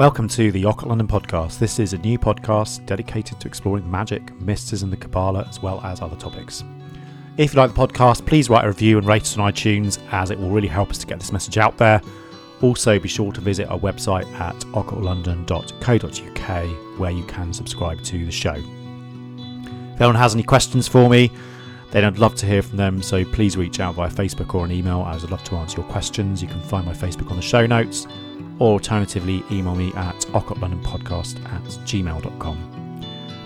Welcome to the Occult London podcast. This is a new podcast dedicated to exploring magic, mysticism, the Kabbalah, as well as other topics. If you like the podcast, please write a review and rate us on iTunes, as it will really help us to get this message out there. Also, be sure to visit our website at occultlondon.co.uk, where you can subscribe to the show. If anyone has any questions for me, then I'd love to hear from them, so please reach out via Facebook or an email, as I'd love to answer your questions. You can find my Facebook on the show notes or alternatively email me at occultlondonpodcast at gmail.com.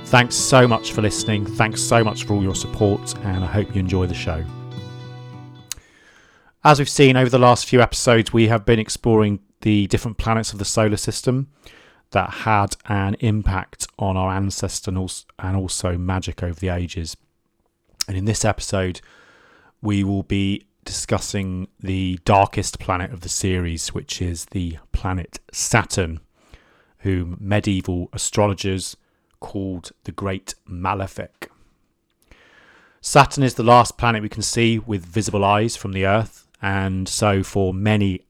Thanks so much for listening. Thanks so much for all your support, and I hope you enjoy the show. As we've seen over the last few episodes, we have been exploring the different planets of the solar system that had an impact on our ancestors and also magic over the ages. And in this episode, we will be discussing the darkest planet of the series, which is the planet Saturn, whom medieval astrologers called the Great Malefic. Saturn is the last planet we can see with visible eyes from the Earth, and so for many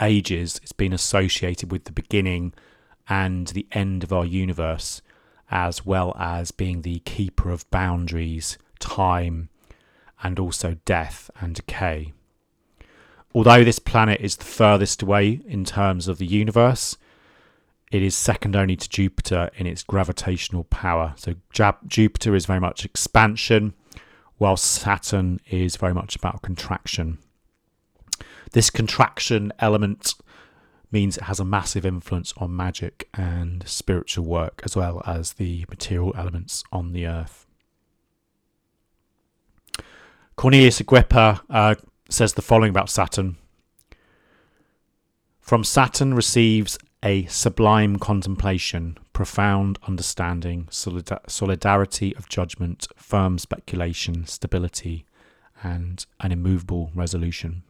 ages it's been associated with the beginning and the end of our universe, as well as being the keeper of boundaries, time, and also death and decay. Although this planet is the furthest away in terms of the universe, it is second only to Jupiter in its gravitational power. So Jupiter is very much expansion, while Saturn is very much about contraction. This contraction element means it has a massive influence on magic and spiritual work, as well as the material elements on the earth. Cornelius Agrippa uh, says the following about Saturn From Saturn receives a sublime contemplation, profound understanding, solidarity of judgment, firm speculation, stability, and an immovable resolution.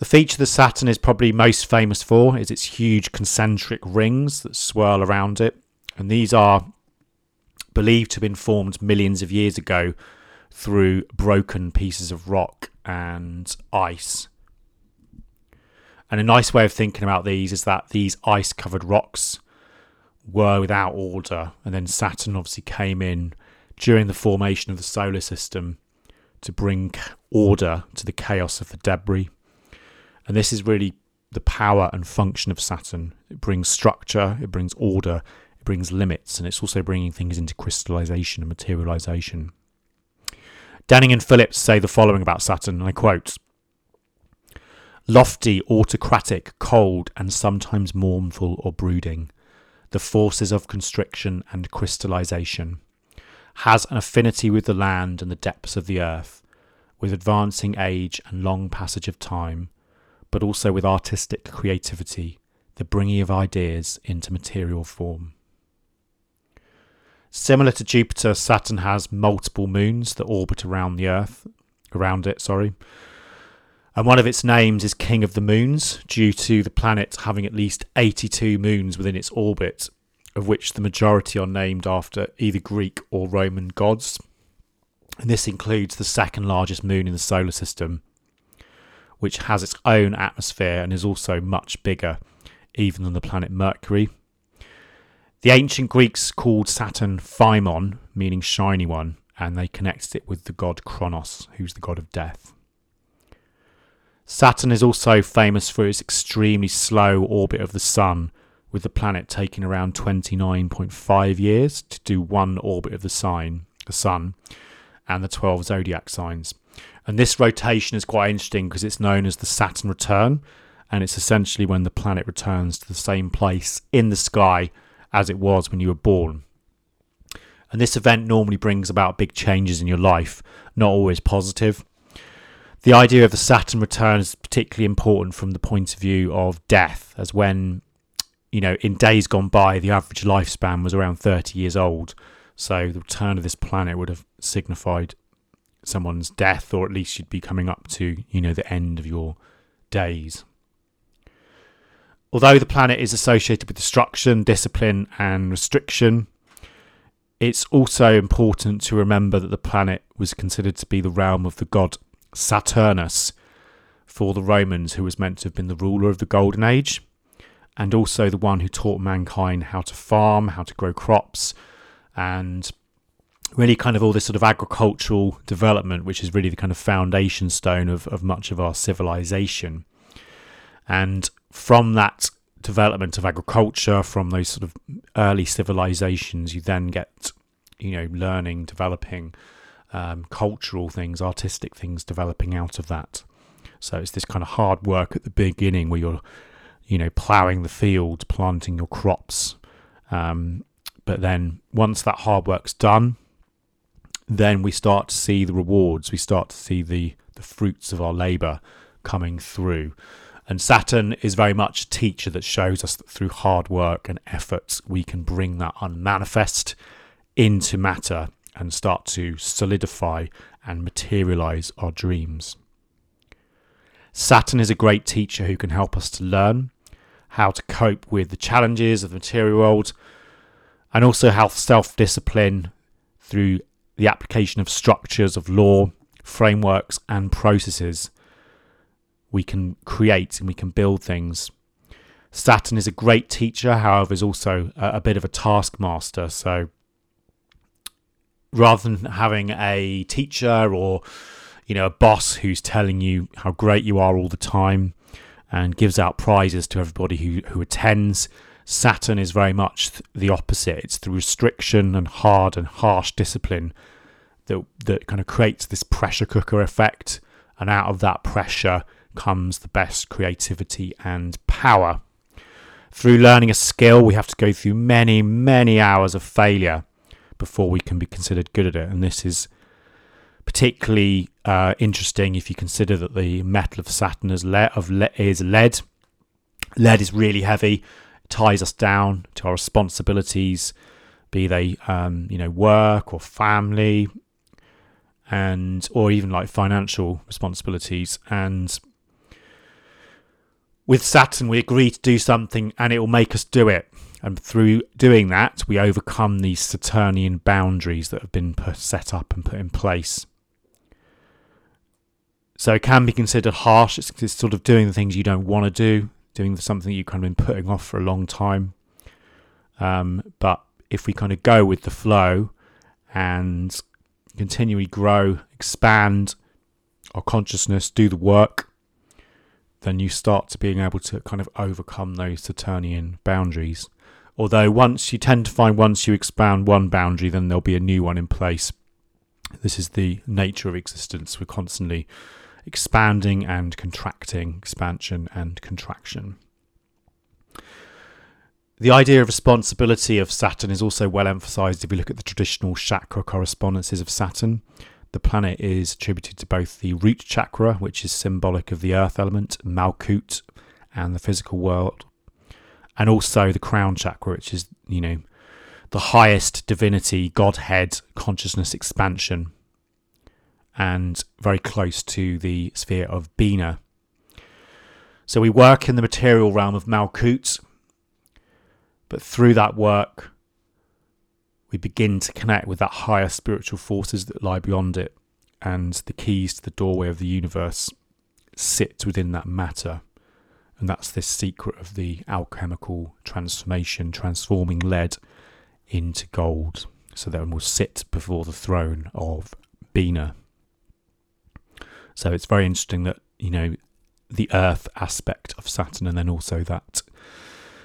The feature that Saturn is probably most famous for is its huge concentric rings that swirl around it, and these are believed to have been formed millions of years ago through broken pieces of rock and ice. And a nice way of thinking about these is that these ice covered rocks were without order, and then Saturn obviously came in during the formation of the solar system to bring order to the chaos of the debris. And this is really the power and function of Saturn. It brings structure, it brings order, it brings limits, and it's also bringing things into crystallization and materialization. Denning and Phillips say the following about Saturn, and I quote Lofty, autocratic, cold, and sometimes mournful or brooding, the forces of constriction and crystallization, has an affinity with the land and the depths of the earth, with advancing age and long passage of time, but also with artistic creativity, the bringing of ideas into material form. Similar to Jupiter, Saturn has multiple moons that orbit around the Earth, around it, sorry. And one of its names is King of the Moons, due to the planet having at least 82 moons within its orbit, of which the majority are named after either Greek or Roman gods. And this includes the second largest moon in the solar system, which has its own atmosphere and is also much bigger even than the planet Mercury. The ancient Greeks called Saturn Phainon, meaning shiny one, and they connected it with the god Kronos, who's the god of death. Saturn is also famous for its extremely slow orbit of the Sun, with the planet taking around 29.5 years to do one orbit of the sign, the Sun, and the 12 zodiac signs. And this rotation is quite interesting because it's known as the Saturn return, and it's essentially when the planet returns to the same place in the sky as it was when you were born. And this event normally brings about big changes in your life, not always positive. The idea of the Saturn return is particularly important from the point of view of death, as when, you know, in days gone by, the average lifespan was around 30 years old. So the return of this planet would have signified someone's death, or at least you'd be coming up to, you know, the end of your days. Although the planet is associated with destruction, discipline, and restriction, it's also important to remember that the planet was considered to be the realm of the god Saturnus for the Romans, who was meant to have been the ruler of the Golden Age. and also the one who taught mankind how to farm, how to grow crops, and really kind of all this sort of agricultural development, which is really the kind of foundation stone of, of much of our civilization. And from that development of agriculture, from those sort of early civilizations, you then get, you know, learning, developing um, cultural things, artistic things developing out of that. So it's this kind of hard work at the beginning where you're, you know, ploughing the field, planting your crops. Um, but then once that hard work's done, then we start to see the rewards. We start to see the the fruits of our labour coming through. And Saturn is very much a teacher that shows us that through hard work and effort, we can bring that unmanifest into matter and start to solidify and materialize our dreams. Saturn is a great teacher who can help us to learn how to cope with the challenges of the material world and also how self discipline through the application of structures of law, frameworks, and processes we can create and we can build things. Saturn is a great teacher, however, is also a, a bit of a taskmaster. So rather than having a teacher or you know a boss who's telling you how great you are all the time and gives out prizes to everybody who, who attends saturn is very much the opposite it's the restriction and hard and harsh discipline that that kind of creates this pressure cooker effect and out of that pressure comes the best creativity and power through learning a skill we have to go through many many hours of failure before we can be considered good at it. And this is particularly uh, interesting if you consider that the metal of Saturn is, of le- is lead. Lead is really heavy, ties us down to our responsibilities, be they um, you know work or family, and or even like financial responsibilities. And with Saturn, we agree to do something, and it will make us do it. And through doing that, we overcome these Saturnian boundaries that have been put, set up and put in place. So it can be considered harsh. It's, it's sort of doing the things you don't want to do, doing something you've kind of been putting off for a long time. Um, but if we kind of go with the flow and continually grow, expand our consciousness, do the work, then you start to being able to kind of overcome those Saturnian boundaries. Although once you tend to find once you expand one boundary, then there'll be a new one in place. This is the nature of existence. We're constantly expanding and contracting, expansion and contraction. The idea of responsibility of Saturn is also well emphasized if you look at the traditional chakra correspondences of Saturn. The planet is attributed to both the root chakra, which is symbolic of the earth element, Malkut, and the physical world, and also the crown chakra, which is, you know, the highest divinity, Godhead, consciousness expansion, and very close to the sphere of Bina. So we work in the material realm of Malkut, but through that work, we begin to connect with that higher spiritual forces that lie beyond it, and the keys to the doorway of the universe sit within that matter. And that's this secret of the alchemical transformation, transforming lead into gold. So then we'll sit before the throne of Bina. So it's very interesting that, you know, the earth aspect of Saturn and then also that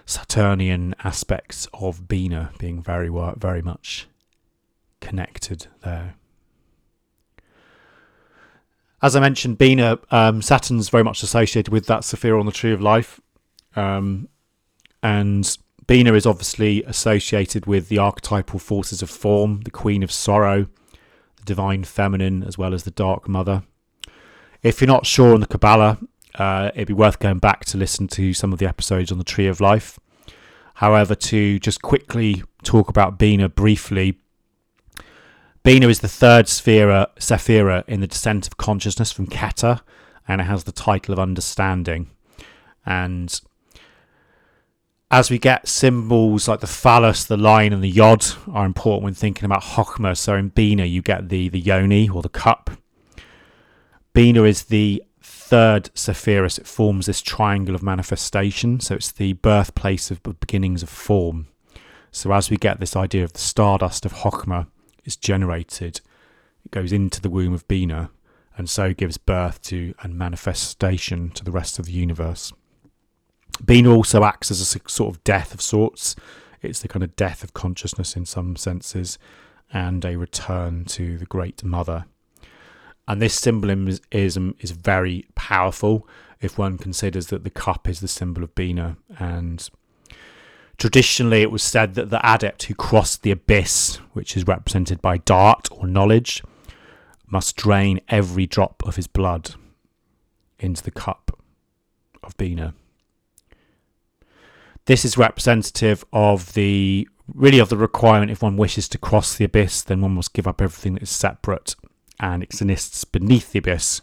Saturnian aspects of Bina being very very much connected there. As I mentioned, Bina, um, Saturn's very much associated with that Sephira on the Tree of Life. Um, and Bina is obviously associated with the archetypal forces of form, the Queen of Sorrow, the Divine Feminine, as well as the Dark Mother. If you're not sure on the Kabbalah, uh, it'd be worth going back to listen to some of the episodes on the Tree of Life. However, to just quickly talk about Bina briefly, Bina is the third Sephira, Sephira in the descent of consciousness from Keter, and it has the title of understanding. And as we get symbols like the phallus, the line, and the yod are important when thinking about Chokhmah. So in Bina, you get the, the yoni or the cup. Bina is the third Sephiros, it forms this triangle of manifestation. So it's the birthplace of the beginnings of form. So as we get this idea of the stardust of Chokhmah is generated, it goes into the womb of Bina and so gives birth to and manifestation to the rest of the universe. Bina also acts as a sort of death of sorts. It's the kind of death of consciousness in some senses and a return to the Great Mother. And this symbolism um, is very powerful if one considers that the cup is the symbol of Bina. And traditionally, it was said that the adept who crossed the abyss, which is represented by Daath or knowledge, must drain every drop of his blood into the cup of Bina. This is representative of the really of the requirement if one wishes to cross the abyss, then one must give up everything that is separate and exists beneath the abyss,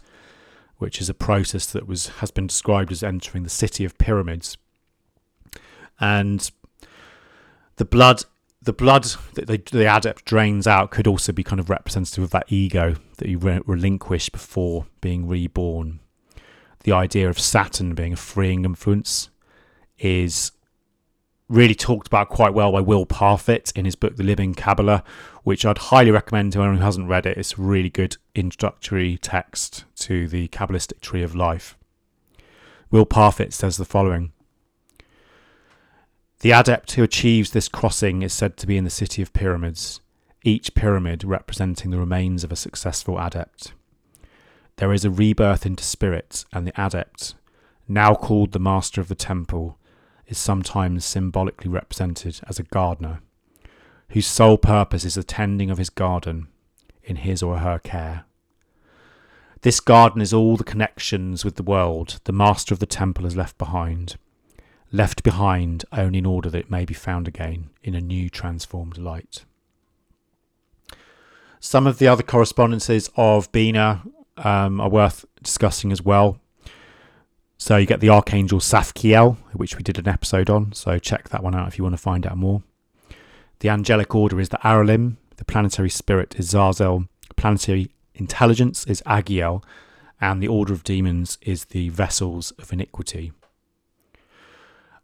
which is a process that was has been described as entering the city of pyramids. And the blood the blood that the, the adept drains out could also be kind of representative of that ego that you re- relinquish before being reborn. The idea of Saturn being a freeing influence is really talked about quite well by Will Parfitt in his book The Living Kabbalah, which I'd highly recommend to anyone who hasn't read it. It's a really good introductory text to the Kabbalistic tree of life. Will Parfitt says the following The adept who achieves this crossing is said to be in the city of pyramids, each pyramid representing the remains of a successful adept. There is a rebirth into spirit, and the adept, now called the master of the temple, is sometimes symbolically represented as a gardener, whose sole purpose is the tending of his garden in his or her care. This garden is all the connections with the world the master of the temple has left behind, left behind only in order that it may be found again in a new transformed light. Some of the other correspondences of Bina um, are worth discussing as well. So you get the Archangel Zaphkiel, which we did an episode on. So check that one out if you want to find out more. The angelic order is the Aralim. The planetary spirit is Zazel. Planetary intelligence is Agiel. And the order of demons is the vessels of iniquity.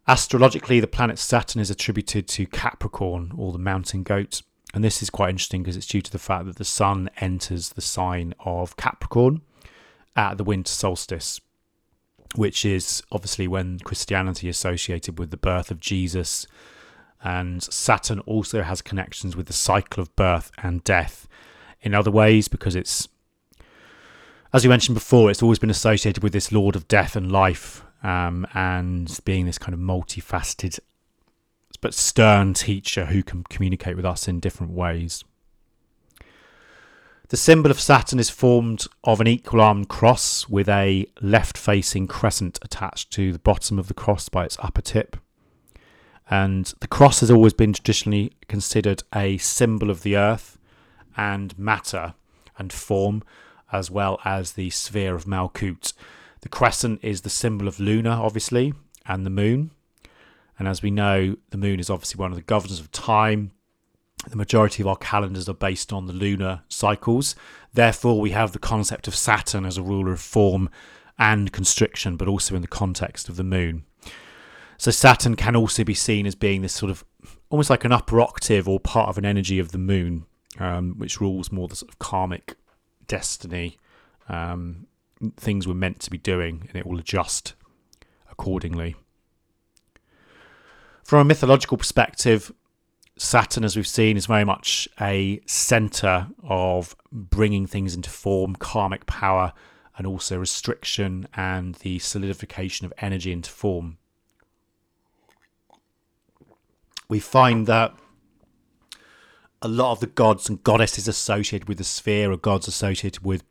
Astrologically, the planet Saturn is attributed to Capricorn, or the mountain goat. And this is quite interesting because it's due to the fact that the sun enters the sign of Capricorn at the winter solstice which is obviously when Christianity associated with the birth of Jesus. And Saturn also has connections with the cycle of birth and death in other ways because it's, as we mentioned before, it's always been associated with this Lord of death and life um, and being this kind of multifaceted but stern teacher who can communicate with us in different ways. The symbol of Saturn is formed of an equal armed cross with a left facing crescent attached to the bottom of the cross by its upper tip. And the cross has always been traditionally considered a symbol of the earth and matter and form, as well as the sphere of Malkut. The crescent is the symbol of Luna, obviously, and the moon. And as we know, the moon is obviously one of the governors of time, the majority of our calendars are based on the lunar cycles. Therefore, we have the concept of Saturn as a ruler of form and constriction, but also in the context of the moon. So, Saturn can also be seen as being this sort of almost like an upper octave or part of an energy of the moon, um, which rules more the sort of karmic destiny, um, things we're meant to be doing, and it will adjust accordingly. From a mythological perspective, Saturn, as we've seen, is very much a center of bringing things into form, karmic power, and also restriction and the solidification of energy into form. We find that a lot of the gods and goddesses associated with the sphere are gods associated with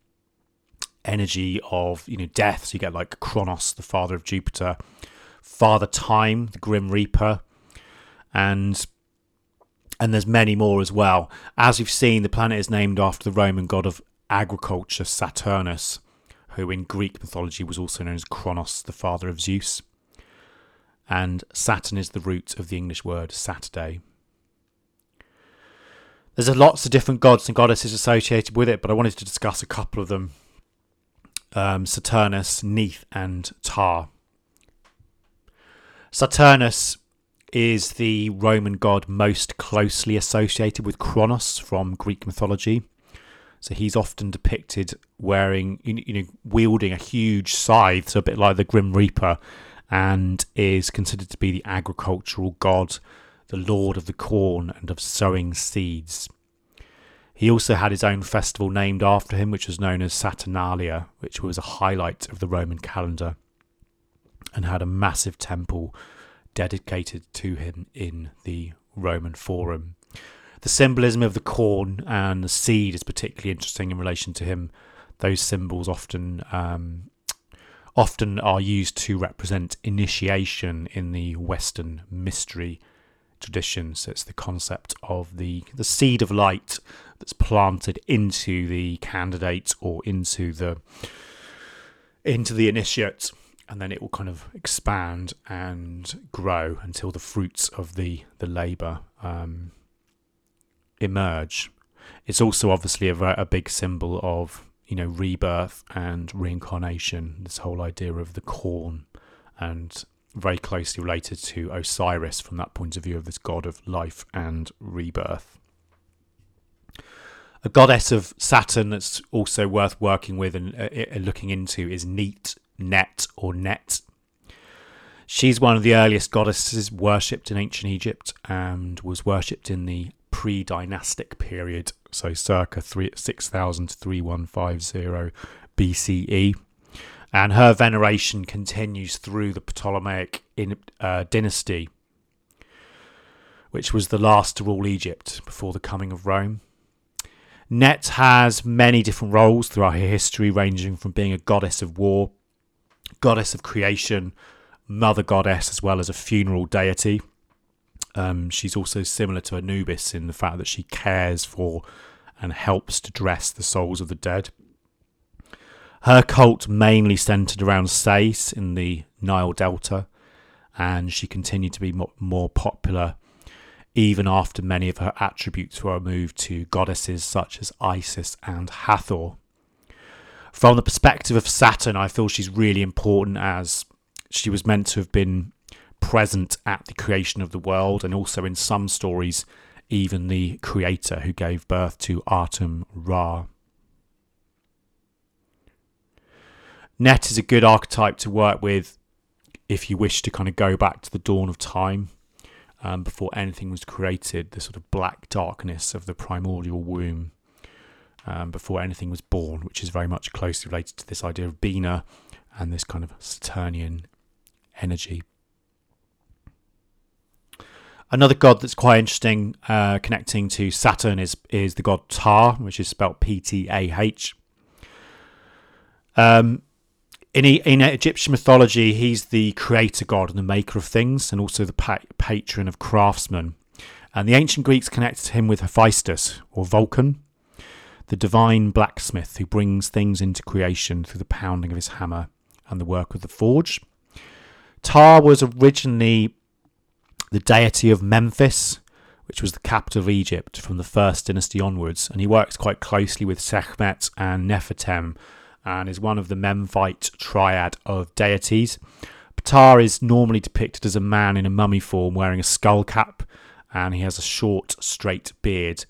energy of you know death. So you get like Kronos, the father of Jupiter, Father Time, the Grim Reaper, and and there's many more as well. As you've seen, the planet is named after the Roman god of agriculture, Saturnus, who in Greek mythology was also known as Kronos, the father of Zeus. And Saturn is the root of the English word Saturday. There's lots of different gods and goddesses associated with it, but I wanted to discuss a couple of them. um, Saturnus, Neith, and Ptah. Saturnus is the Roman god most closely associated with Kronos from Greek mythology. So he's often depicted wearing, you know, wielding a huge scythe, so a bit like the Grim Reaper, and is considered to be the agricultural god, the lord of the corn and of sowing seeds. He also had his own festival named after him, which was known as Saturnalia, which was a highlight of the Roman calendar, and had a massive temple dedicated to him in the Roman Forum. The symbolism of the corn and the seed is particularly interesting in relation to him. Those symbols often um, often are used to represent initiation in the Western mystery tradition. So it's the concept of the the seed of light that's planted into the candidate or into the into the initiate and then it will kind of expand and grow until the fruits of the the labor um, emerge. It's also obviously a, a big symbol of you know rebirth and reincarnation. This whole idea of the corn and very closely related to Osiris from that point of view of this god of life and rebirth. A goddess of Saturn that's also worth working with and uh, looking into is Neat, Net or Net. She's one of the earliest goddesses worshipped in ancient Egypt and was worshipped in the pre dynastic period, so circa 6000 to 3150 BCE. And her veneration continues through the Ptolemaic in, uh, dynasty, which was the last to rule Egypt before the coming of Rome. Net has many different roles throughout her history, ranging from being a goddess of war, goddess of creation, mother goddess, as well as a funeral deity. Um, she's also similar to Anubis in the fact that she cares for and helps to dress the souls of the dead. Her cult mainly centered around Sais in the Nile Delta, and she continued to be more popular even after many of her attributes were removed to goddesses such as Isis and Hathor. From the perspective of Saturn, I feel she's really important as she was meant to have been present at the creation of the world, and also in some stories, even the creator who gave birth to Atum Ra. Net is a good archetype to work with if you wish to kind of go back to the dawn of time um, before anything was created, the sort of black darkness of the primordial womb um, before anything was born, which is very much closely related to this idea of Bina and this kind of Saturnian energy. Another god that's quite interesting, uh, connecting to Saturn, is is the god Ptah, which is spelled P T A H. Um, in, in Egyptian mythology, he's the creator god and the maker of things, and also the pa- patron of craftsmen. And the ancient Greeks connected him with Hephaestus or Vulcan, the divine blacksmith who brings things into creation through the pounding of his hammer and the work of the forge. Ptah was originally the deity of Memphis, which was the capital of Egypt from the first dynasty onwards, and he works quite closely with Sekhmet and Nefertem, and is one of the Memphite triad of deities. Ptah is normally depicted as a man in a mummy form wearing a skull cap, and he has a short, straight beard.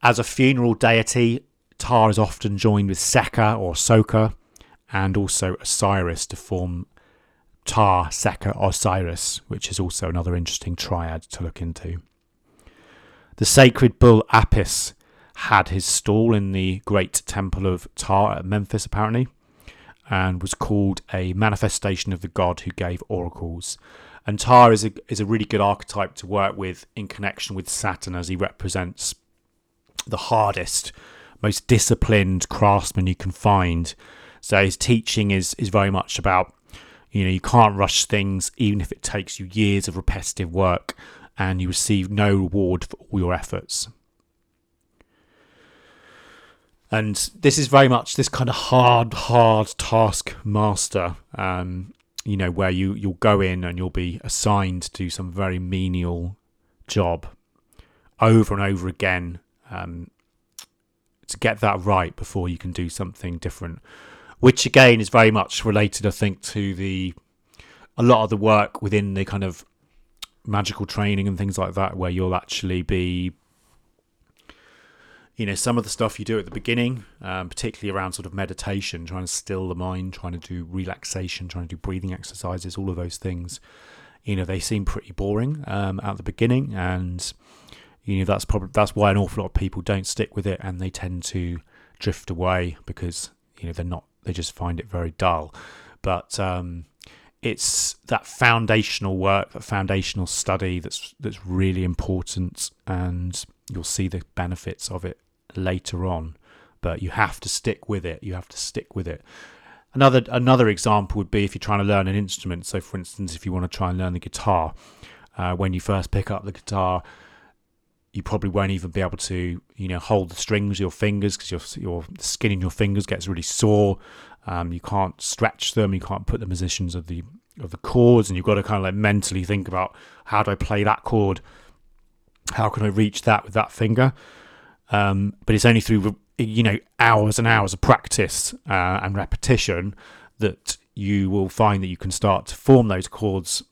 As a funeral deity, Ptah is often joined with Seker or Sokar, and also Osiris to form Ptah, Seker, Osiris, which is also another interesting triad to look into. The sacred bull Apis had his stall in the great temple of Ptah at Memphis, apparently, and was called a manifestation of the god who gave oracles. And Ptah is a, is a really good archetype to work with in connection with Saturn as he represents the hardest, most disciplined craftsman you can find. So his teaching is is very much about you know, you can't rush things, even if it takes you years of repetitive work and you receive no reward for all your efforts. And this is very much this kind of hard, hard task master, um, you know, where you, you'll go in and you'll be assigned to some very menial job over and over again um, to get that right before you can do something different which again is very much related, I think, to the a lot of the work within the kind of magical training and things like that, where you'll actually be, you know, some of the stuff you do at the beginning, um, particularly around sort of meditation, trying to still the mind, trying to do relaxation, trying to do breathing exercises, all of those things. You know, they seem pretty boring um, at the beginning, and you know that's probably that's why an awful lot of people don't stick with it, and they tend to drift away because you know they're not they just find it very dull. But um, it's that foundational work, that foundational study that's that's really important, and you'll see the benefits of it later on. But you have to stick with it. You have to stick with it. Another another example would be if you're trying to learn an instrument. So, for instance, if you want to try and learn the guitar, uh, when you first pick up the guitar, you probably won't even be able to, you know, hold the strings with your fingers because your your skin in your fingers gets really sore. Um, you can't stretch them. You can't put the positions of the of the chords, and you've got to kind of like mentally think about how do I play that chord? How can I reach that with that finger? Um, but it's only through you know hours and hours of practice uh, and repetition that you will find that you can start to form those chords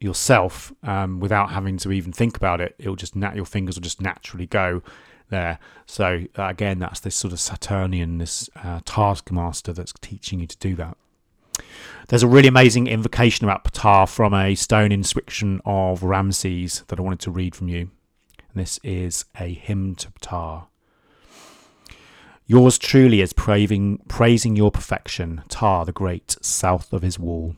yourself um, without having to even think about it. It'll just nat- your fingers will just naturally go there. So uh, again, that's this sort of Saturnian, this uh, taskmaster that's teaching you to do that. There's a really amazing invocation about Ptah from a stone inscription of Ramses that I wanted to read from you. And this is a hymn to Ptah. Yours truly is praising, praising your perfection, Ptah the great, south of his wall.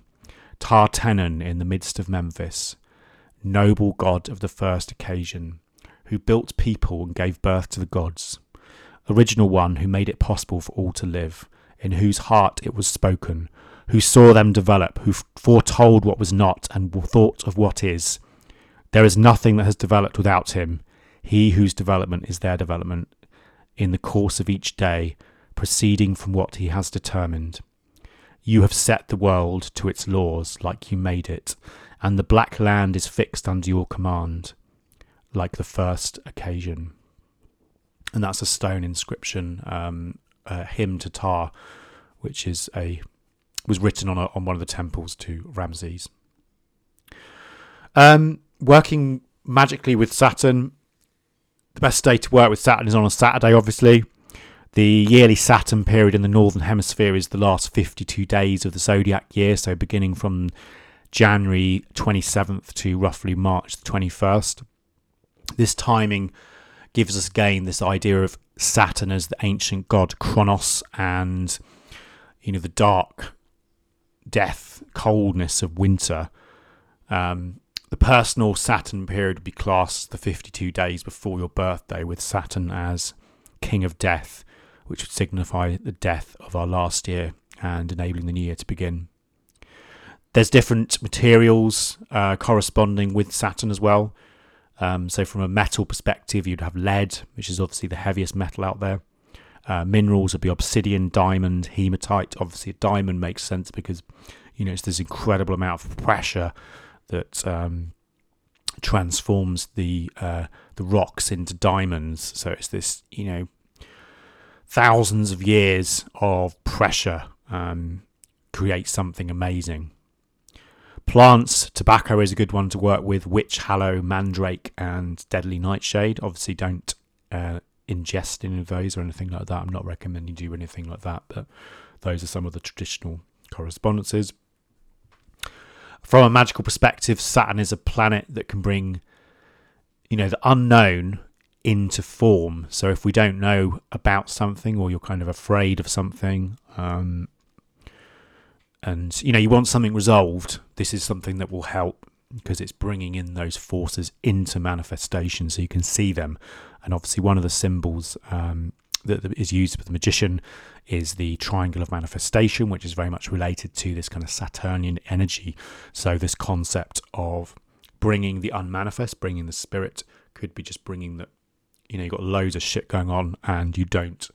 Ptah Tenon in the midst of Memphis, noble god of the first occasion, who built people and gave birth to the gods, original one who made it possible for all to live, in whose heart it was spoken, who saw them develop, who foretold what was not and thought of what is. There is nothing that has developed without him, he whose development is their development, in the course of each day, proceeding from what he has determined. You have set the world to its laws like you made it, and the black land is fixed under your command, like the first occasion. And that's a stone inscription, um, a hymn to Ptah, which is a was written on a, on one of the temples to Ramses. Um, working magically with Saturn, the best day to work with Saturn is on a Saturday, obviously. The yearly Saturn period in the Northern Hemisphere is the last 52 days of the zodiac year, so beginning from January 27th to roughly March the 21st. This timing gives us again this idea of Saturn as the ancient god Kronos and you know the dark death, coldness of winter. Um, the personal Saturn period would be classed the 52 days before your birthday, with Saturn as king of death which would signify the death of our last year and enabling the new year to begin. There's different materials uh, corresponding with Saturn as well. Um, so, from a metal perspective, you'd have lead, which is obviously the heaviest metal out there. Uh, minerals would be obsidian, diamond, hematite. Obviously, a diamond makes sense because you know it's this incredible amount of pressure that um, transforms the uh, the rocks into diamonds. So it's this you know thousands of years of pressure um, create something amazing. Plants, tobacco is a good one to work with. Witch Hallow, Mandrake, and Deadly Nightshade. Obviously, don't uh, ingest any of those or anything like that. I'm not recommending you do anything like that, but those are some of the traditional correspondences. From a magical perspective, Saturn is a planet that can bring, you know, the unknown into form. So if we don't know about something or you're kind of afraid of something, um, and you know you want something resolved, this is something that will help because it's bringing in those forces into manifestation so you can see them. And obviously, one of the symbols um, that is used for the magician is the triangle of manifestation, which is very much related to this kind of Saturnian energy. So, this concept of bringing the unmanifest, bringing the spirit, could be just bringing the you know you've got loads of shit going on and you don't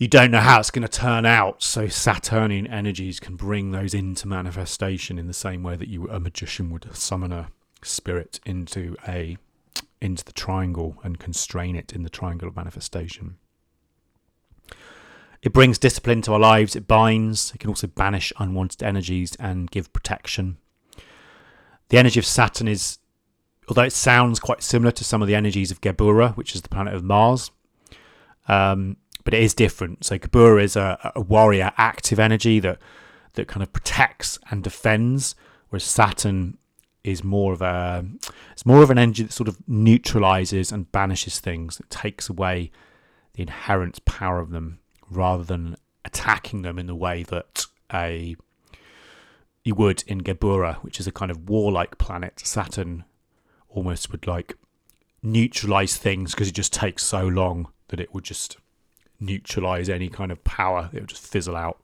you don't know how it's going to turn out. So saturnian energies can bring those into manifestation in the same way that you a magician would summon a spirit into a into the triangle and constrain it in the triangle of manifestation. It brings discipline to our lives, it binds, it can also banish unwanted energies and give protection. The energy of Saturn is, although it sounds quite similar to some of the energies of Geburah, which is the planet of Mars, um, but it is different. So Geburah is a, a warrior, active energy that that kind of protects and defends, whereas Saturn is more of a it's more of an energy that sort of neutralizes and banishes things. It takes away the inherent power of them rather than attacking them in the way that a you would in Geburah, which is a kind of warlike planet. Saturn almost would like neutralize things because it just takes so long that it would just neutralize any kind of power. It would just fizzle out.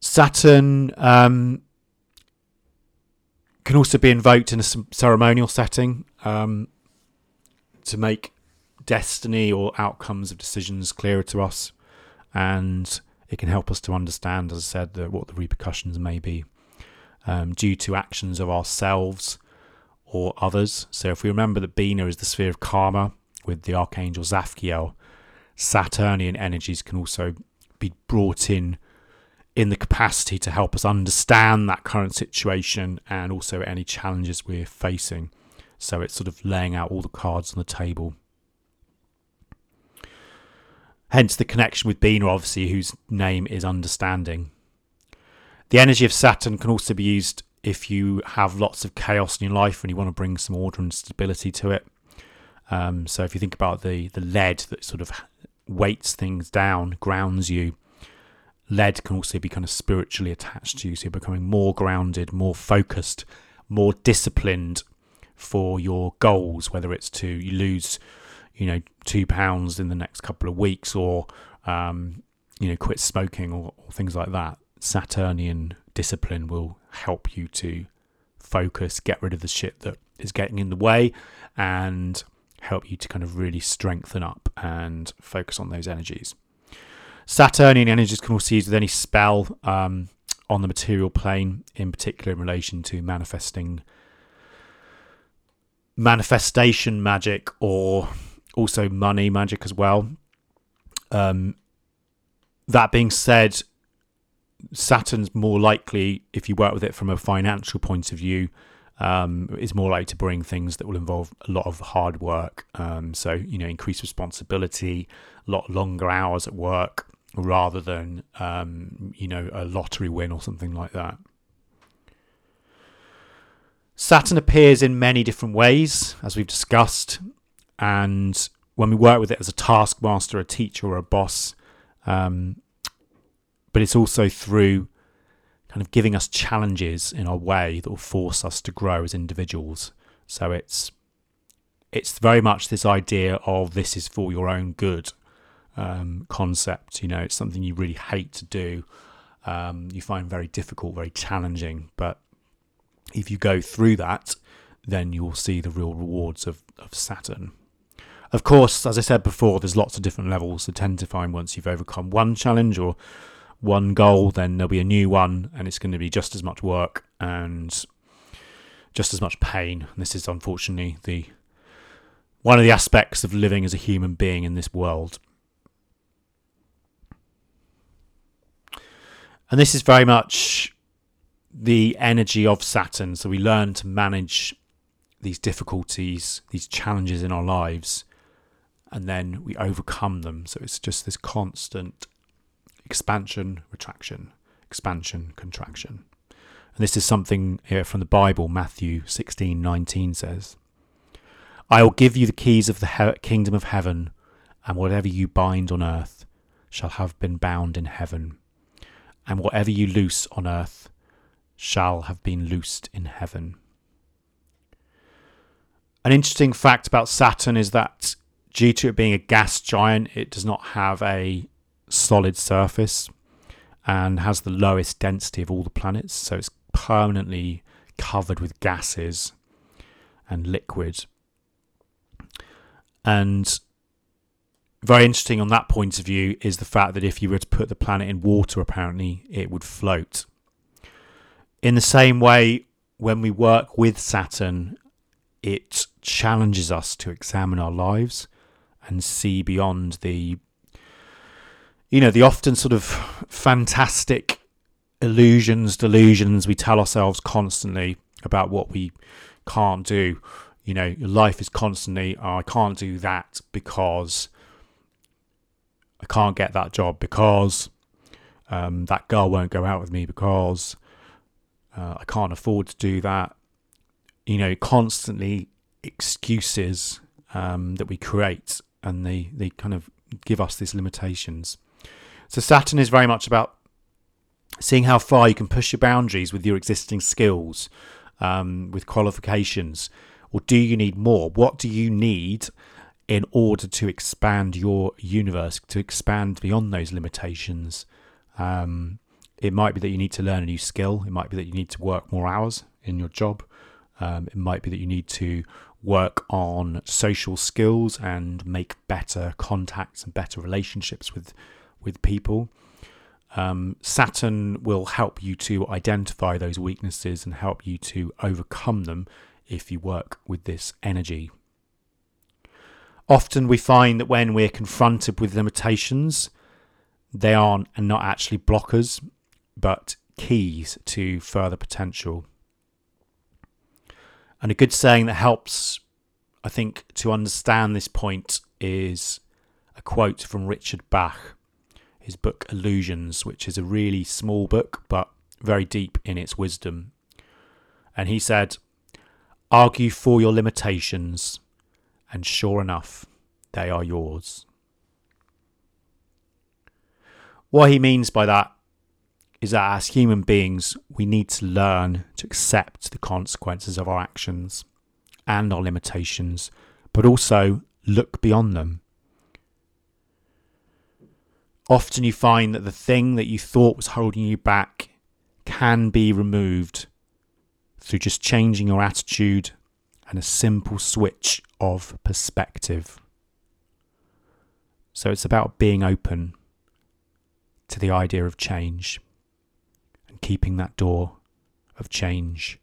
Saturn um, can also be invoked in a ceremonial setting um, to make destiny or outcomes of decisions clearer to us, and it can help us to understand, as I said, the, what the repercussions may be um, due to actions of ourselves or others. So, if we remember that Bina is the sphere of karma with the archangel Zaphkiel, Saturnian energies can also be brought in in the capacity to help us understand that current situation and also any challenges we're facing. So it's sort of laying out all the cards on the table Hence the connection with Bina, obviously, whose name is understanding. The energy of Saturn can also be used if you have lots of chaos in your life and you want to bring some order and stability to it. Um, so if you think about the the lead that sort of weights things down, grounds you, lead can also be kind of spiritually attached to you. So you're becoming more grounded, more focused, more disciplined for your goals, whether it's to you lose you know, two pounds in the next couple of weeks or, um, you know, quit smoking or, or things like that. Saturnian discipline will help you to focus, get rid of the shit that is getting in the way, and help you to kind of really strengthen up and focus on those energies. Saturnian energies can also use with any spell um, on the material plane, in particular in relation to manifesting manifestation magic or also money magic as well. Um, that being said, Saturn's more likely, if you work with it from a financial point of view, um, is more likely to bring things that will involve a lot of hard work. Um, so, you know, increased responsibility, a lot longer hours at work rather than, um, you know, a lottery win or something like that. Saturn appears in many different ways, as we've discussed. And when we work with it as a taskmaster, a teacher, or a boss, um, but it's also through kind of giving us challenges in our way that will force us to grow as individuals. So it's it's very much this idea of this is for your own good um, concept. You know, it's something you really hate to do. Um, you find very difficult, very challenging, but if you go through that, then you will see the real rewards of, of Saturn. Of course, as I said before, there's lots of different levels to tend to find once you've overcome one challenge or one goal, then there'll be a new one, and it's going to be just as much work and just as much pain. This is unfortunately the one of the aspects of living as a human being in this world. And this is very much the energy of Saturn. So we learn to manage these difficulties, these challenges in our lives and then we overcome them. So it's just this constant expansion, retraction, expansion, contraction. And this is something here from the Bible, Matthew 16 19 says, I will give you the keys of the he- kingdom of heaven, and whatever you bind on earth shall have been bound in heaven, and whatever you loose on earth shall have been loosed in heaven. An interesting fact about Saturn is that due to it being a gas giant, it does not have a solid surface and has the lowest density of all the planets. So it's permanently covered with gases and liquid. And very interesting on that point of view is the fact that if you were to put the planet in water, apparently it would float. In the same way, when we work with Saturn, it challenges us to examine our lives and see beyond the you know the often sort of fantastic illusions delusions we tell ourselves constantly about what we can't do you know life is constantly oh, i can't do that because i can't get that job because um, that girl won't go out with me because uh, i can't afford to do that you know constantly excuses um, that we create and they, they kind of give us these limitations. So Saturn is very much about seeing how far you can push your boundaries with your existing skills, um, with qualifications, or do you need more? What do you need in order to expand your universe, to expand beyond those limitations? Um, it might be that you need to learn a new skill. It might be that you need to work more hours in your job. Um, it might be that you need to work on social skills and make better contacts and better relationships with with people. Um, Saturn will help you to identify those weaknesses and help you to overcome them if you work with this energy. Often we find that when we're confronted with limitations, they aren't and not actually blockers, but keys to further potential. And a good saying that helps, I think, to understand this point is a quote from Richard Bach, his book Illusions, which is a really small book but very deep in its wisdom. And he said, Argue for your limitations, and sure enough, they are yours. What he means by that is that as human beings, we need to learn to accept the consequences of our actions and our limitations, but also look beyond them. Often you find that the thing that you thought was holding you back can be removed through just changing your attitude and a simple switch of perspective. So it's about being open to the idea of change and keeping that door of change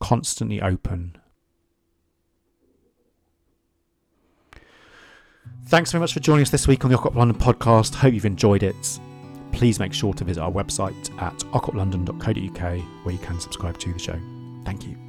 constantly open. Thanks very much for joining us this week on the Occult London podcast. Hope you've enjoyed it. Please make sure to visit our website at occultlondon.co.uk where you can subscribe to the show. Thank you.